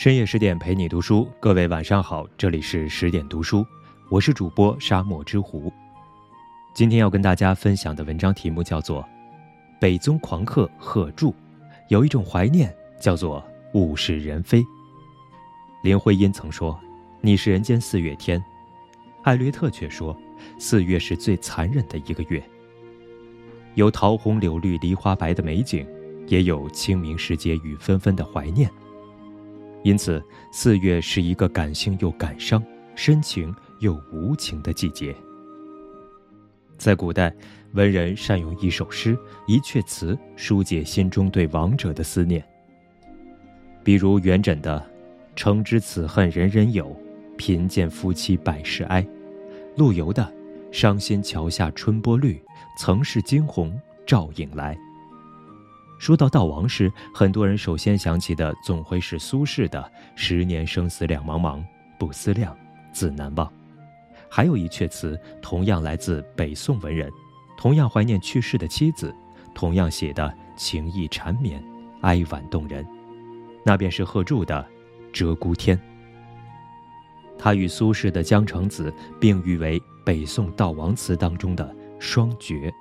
深夜十点陪你读书，各位晚上好，这里是十点读书，我是主播沙漠之狐。今天要跟大家分享的文章题目叫做《北宗狂客贺铸》，有一种怀念叫做物是人非。林徽因曾说：“你是人间四月天。”艾略特却说：“四月是最残忍的一个月。”有桃红柳绿梨花白的美景，也有清明时节雨纷纷的怀念。因此，四月是一个感性又感伤、深情又无情的季节。在古代，文人善用一首诗、一阙词疏解心中对亡者的思念。比如元稹的“诚知此恨人人有，贫贱夫妻百事哀”，陆游的“伤心桥下春波绿，曾是惊鸿照影来”。说到悼亡时，很多人首先想起的总会是苏轼的“十年生死两茫茫，不思量，自难忘”。还有一阙词，同样来自北宋文人，同样怀念去世的妻子，同样写的情意缠绵，哀婉动人。那便是贺铸的《鹧鸪天》。他与苏轼的《江城子》并誉为北宋悼亡词当中的双绝。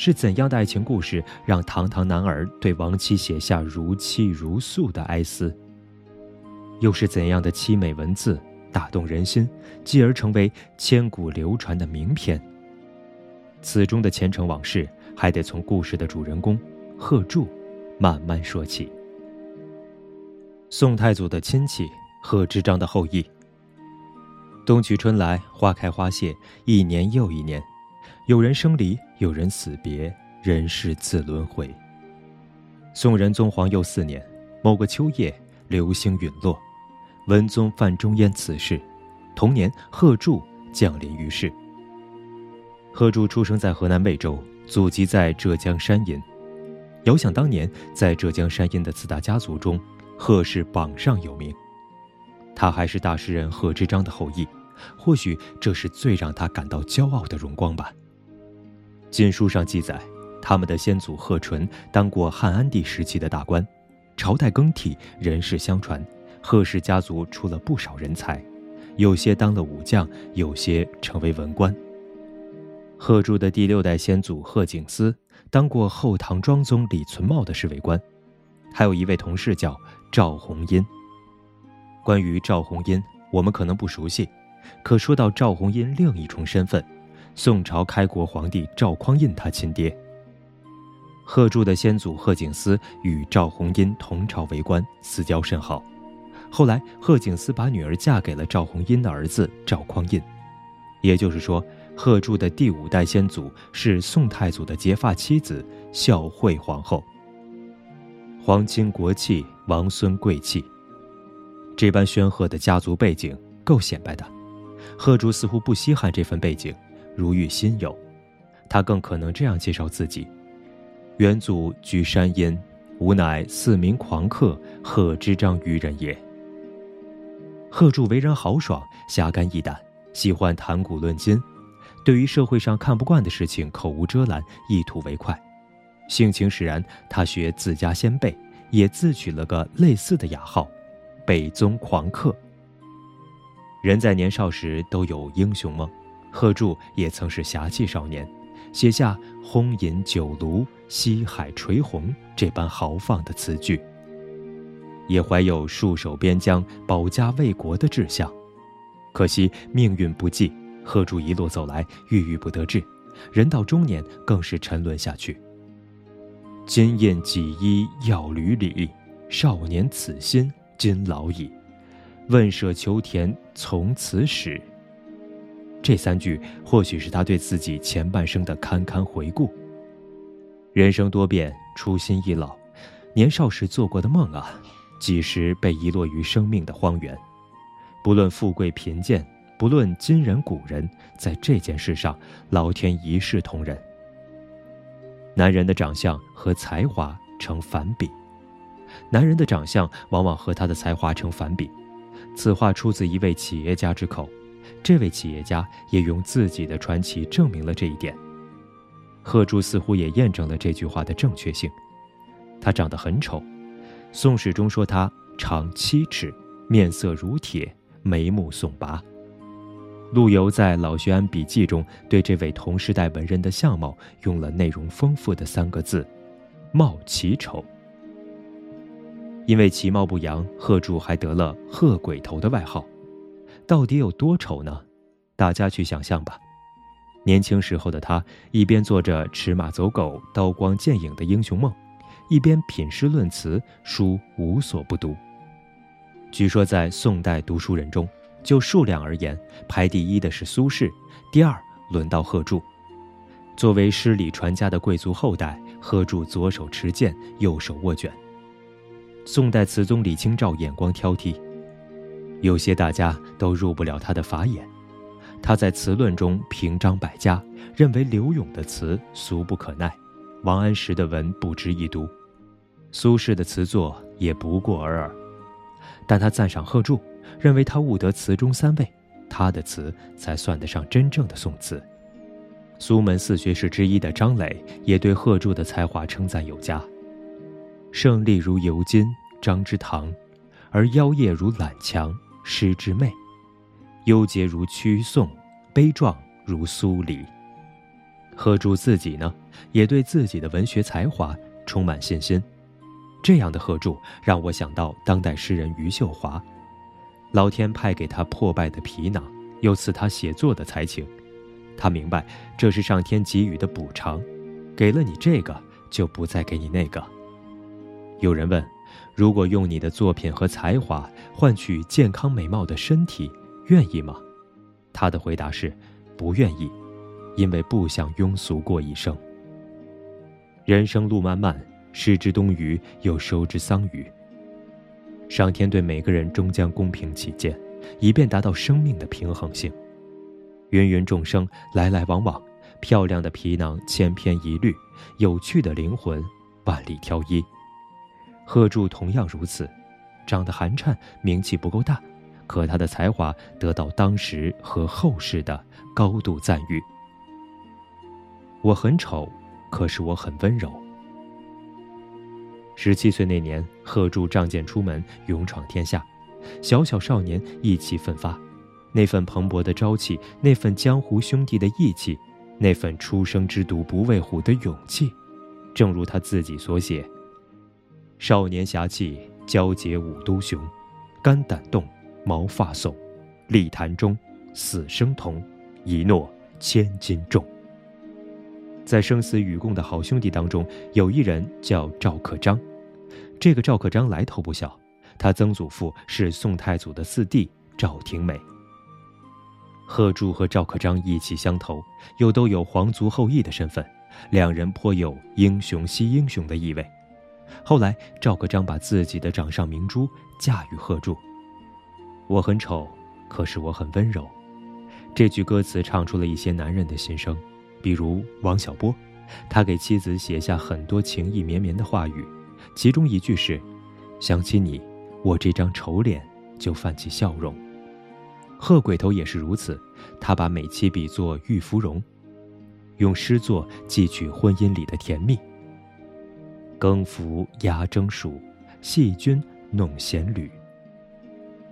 是怎样的爱情故事，让堂堂男儿对亡妻写下如泣如诉的哀思？又是怎样的凄美文字打动人心，继而成为千古流传的名篇？此中的前尘往事，还得从故事的主人公贺铸慢慢说起。宋太祖的亲戚，贺知章的后裔。冬去春来，花开花谢，一年又一年。有人生离，有人死别，人世自轮回。宋仁宗皇佑四年，某个秋夜，流星陨落，文宗范仲淹辞世。同年，贺铸降临于世。贺铸出生在河南魏州，祖籍在浙江山阴。遥想当年，在浙江山阴的四大家族中，贺氏榜上有名。他还是大诗人贺知章的后裔，或许这是最让他感到骄傲的荣光吧。晋书上记载，他们的先祖贺纯当过汉安帝时期的大官，朝代更替，人世相传，贺氏家族出了不少人才，有些当了武将，有些成为文官。贺铸的第六代先祖贺景思当过后唐庄宗李存茂的侍卫官，还有一位同事叫赵红殷。关于赵红殷，我们可能不熟悉，可说到赵红殷另一重身份。宋朝开国皇帝赵匡胤他亲爹。贺铸的先祖贺景思与赵弘殷同朝为官，私交甚好。后来贺景思把女儿嫁给了赵弘殷的儿子赵匡胤，也就是说，贺铸的第五代先祖是宋太祖的结发妻子孝惠皇后。皇亲国戚，王孙贵戚，这般煊赫的家族背景够显摆的。贺铸似乎不稀罕这份背景。如遇新友，他更可能这样介绍自己：元祖居山阴，吾乃四名狂客贺知章于人也。贺铸为人豪爽，侠肝义胆，喜欢谈古论今，对于社会上看不惯的事情口无遮拦，一吐为快。性情使然，他学自家先辈，也自取了个类似的雅号——北宗狂客。人在年少时都有英雄梦。贺铸也曾是侠气少年，写下“轰饮酒庐，西海垂虹”这般豪放的词句，也怀有戍守边疆、保家卫国的志向。可惜命运不济，贺铸一路走来郁郁不得志，人到中年更是沉沦下去。今宴几衣要履礼，少年此心今老矣。问舍求田从此始。这三句或许是他对自己前半生的堪堪回顾。人生多变，初心易老，年少时做过的梦啊，几时被遗落于生命的荒原？不论富贵贫贱，不论今人古人，在这件事上，老天一视同仁。男人的长相和才华成反比，男人的长相往往和他的才华成反比。此话出自一位企业家之口。这位企业家也用自己的传奇证明了这一点。贺铸似乎也验证了这句话的正确性。他长得很丑，《宋史》中说他长七尺，面色如铁，眉目耸拔。陆游在《老学庵笔记》中对这位同时代文人的相貌用了内容丰富的三个字：“貌奇丑。”因为其貌不扬，贺铸还得了“贺鬼头”的外号。到底有多丑呢？大家去想象吧。年轻时候的他，一边做着驰马走狗、刀光剑影的英雄梦，一边品诗论词，书无所不读。据说在宋代读书人中，就数量而言，排第一的是苏轼，第二轮到贺铸。作为诗礼传家的贵族后代，贺铸左手持剑，右手握卷。宋代词宗李清照眼光挑剔，有些大家都入不了他的法眼。他在词论中评章百家，认为柳永的词俗不可耐，王安石的文不值一读，苏轼的词作也不过尔尔。但他赞赏贺铸，认为他悟得词中三味，他的词才算得上真正的宋词。苏门四学士之一的张磊也对贺铸的才华称赞有加。胜利如尤金，张之堂；而妖冶如揽强，诗之媚；幽洁如屈宋，悲壮如苏黎。贺铸自己呢，也对自己的文学才华充满信心。这样的贺铸让我想到当代诗人余秀华。老天派给他破败的皮囊，又赐他写作的才情。他明白这是上天给予的补偿，给了你这个，就不再给你那个。有人问：“如果用你的作品和才华换取健康美貌的身体，愿意吗？”他的回答是：“不愿意，因为不想庸俗过一生。人生路漫漫，失之东隅，又收之桑榆。上天对每个人终将公平起见，以便达到生命的平衡性。芸芸众生来来往往，漂亮的皮囊千篇一律，有趣的灵魂万里挑一。”贺铸同样如此，长得寒碜，名气不够大，可他的才华得到当时和后世的高度赞誉。我很丑，可是我很温柔。十七岁那年，贺铸仗剑出门，勇闯天下，小小少年意气奋发，那份蓬勃的朝气，那份江湖兄弟的义气，那份初生之犊不畏虎的勇气，正如他自己所写。少年侠气，交结五都雄，肝胆动，毛发耸，立坛中，死生同，一诺千金重。在生死与共的好兄弟当中，有一人叫赵克章。这个赵克章来头不小，他曾祖父是宋太祖的四弟赵廷美。贺铸和赵克章意气相投，又都有皇族后裔的身份，两人颇有英雄惜英雄的意味。后来，赵克章把自己的掌上明珠嫁与贺铸。我很丑，可是我很温柔。这句歌词唱出了一些男人的心声，比如王小波，他给妻子写下很多情意绵绵的话语，其中一句是：“想起你，我这张丑脸就泛起笑容。”贺鬼头也是如此，他把美妻比作玉芙蓉，用诗作寄取婚姻里的甜蜜。更服压蒸暑，细菌弄闲缕。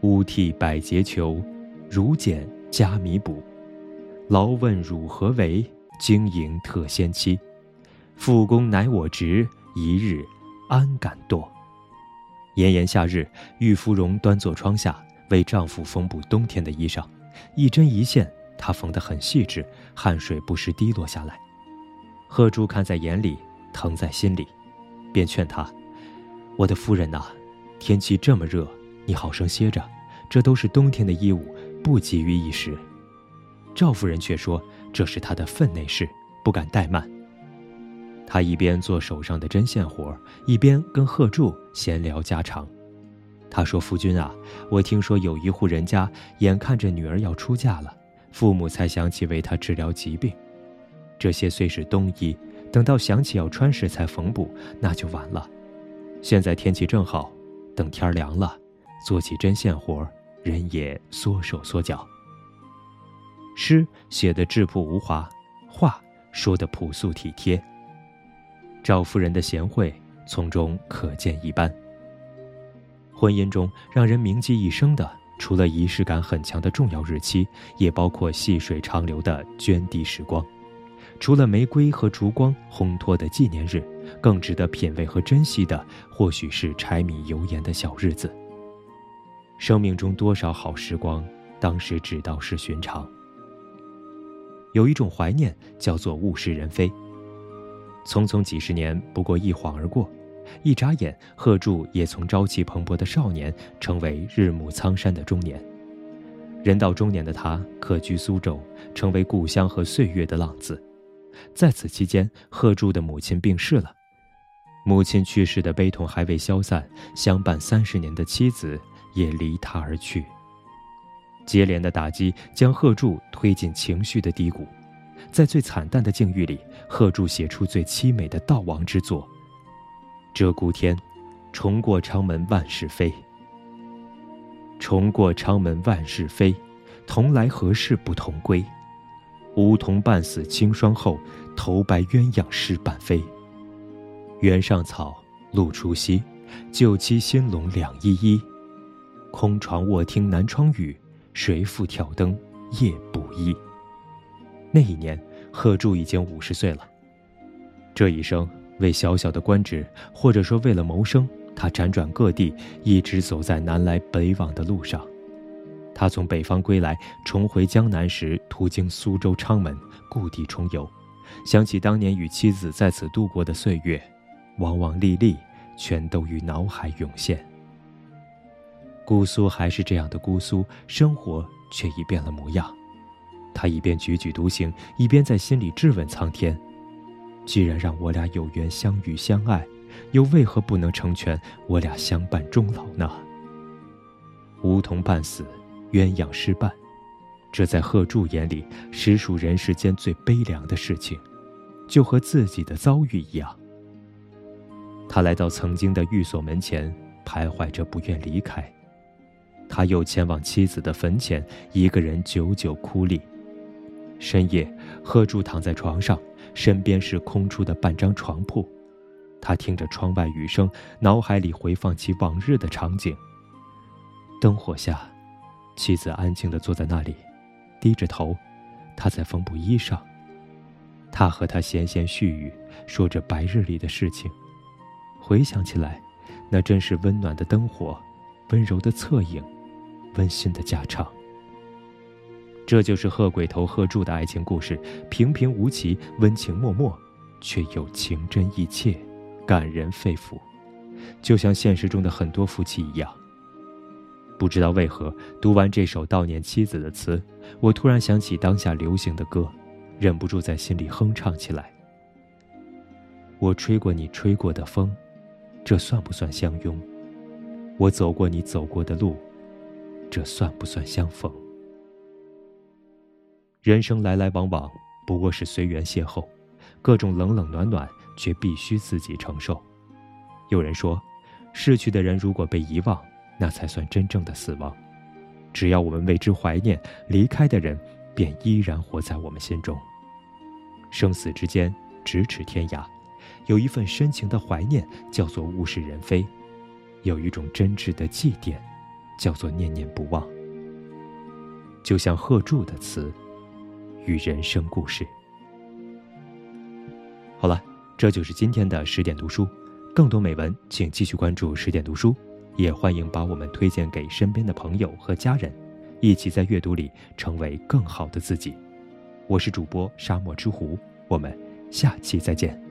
乌替百节裘，如剪加弥补。劳问汝何为？经营特先期。复工乃我职，一日安敢惰？炎炎夏日，玉芙蓉端坐窗下，为丈夫缝补冬天的衣裳，一针一线，她缝得很细致，汗水不时滴落下来。贺铸看在眼里，疼在心里。便劝他：“我的夫人呐，天气这么热，你好生歇着，这都是冬天的衣物，不急于一时。”赵夫人却说：“这是她的分内事，不敢怠慢。”她一边做手上的针线活，一边跟贺铸闲聊家常。她说：“夫君啊，我听说有一户人家，眼看着女儿要出嫁了，父母才想起为她治疗疾病。这些虽是冬衣。”等到想起要穿时才缝补，那就晚了。现在天气正好，等天凉了，做起针线活，人也缩手缩脚。诗写的质朴无华，话说的朴素体贴。赵夫人的贤惠从中可见一斑。婚姻中让人铭记一生的，除了仪式感很强的重要日期，也包括细水长流的涓滴时光。除了玫瑰和烛光烘托的纪念日，更值得品味和珍惜的，或许是柴米油盐的小日子。生命中多少好时光，当时只道是寻常。有一种怀念，叫做物是人非。匆匆几十年，不过一晃而过。一眨眼，贺铸也从朝气蓬勃的少年，成为日暮苍山的中年。人到中年的他，客居苏州，成为故乡和岁月的浪子。在此期间，贺铸的母亲病逝了，母亲去世的悲痛还未消散，相伴三十年的妻子也离他而去。接连的打击将贺铸推进情绪的低谷，在最惨淡的境遇里，贺铸写出最凄美的悼亡之作。鹧鸪天，重过昌门万事飞。重过昌门万事飞，同来何事不同归？梧桐半死清霜后，头白鸳鸯失伴飞。原上草，露初晞，旧期新笼两依依。空床卧听南窗雨，谁复挑灯夜补衣？那一年，贺铸已经五十岁了。这一生。为小小的官职，或者说为了谋生，他辗转各地，一直走在南来北往的路上。他从北方归来，重回江南时，途经苏州、昌门，故地重游，想起当年与妻子在此度过的岁月，往往历历，全都于脑海涌现。姑苏还是这样的姑苏，生活却已变了模样。他一边踽踽独行，一边在心里质问苍天。既然让我俩有缘相遇相爱，又为何不能成全我俩相伴终老呢？梧桐半死，鸳鸯失伴，这在贺铸眼里实属人世间最悲凉的事情，就和自己的遭遇一样。他来到曾经的寓所门前，徘徊着不愿离开。他又前往妻子的坟前，一个人久久哭立。深夜，贺铸躺在床上。身边是空出的半张床铺，他听着窗外雨声，脑海里回放起往日的场景。灯火下，妻子安静地坐在那里，低着头，他在缝补衣裳。他和他闲闲絮语，说着白日里的事情。回想起来，那真是温暖的灯火，温柔的侧影，温馨的家常。这就是贺鬼头贺铸的爱情故事，平平无奇，温情脉脉，却又情真意切，感人肺腑，就像现实中的很多夫妻一样。不知道为何，读完这首悼念妻子的词，我突然想起当下流行的歌，忍不住在心里哼唱起来。我吹过你吹过的风，这算不算相拥？我走过你走过的路，这算不算相逢？人生来来往往，不过是随缘邂逅，各种冷冷暖暖，却必须自己承受。有人说，逝去的人如果被遗忘，那才算真正的死亡。只要我们为之怀念，离开的人便依然活在我们心中。生死之间，咫尺天涯，有一份深情的怀念，叫做物是人非；有一种真挚的祭奠，叫做念念不忘。就像贺铸的词。与人生故事。好了，这就是今天的十点读书。更多美文，请继续关注十点读书，也欢迎把我们推荐给身边的朋友和家人，一起在阅读里成为更好的自己。我是主播沙漠之狐，我们下期再见。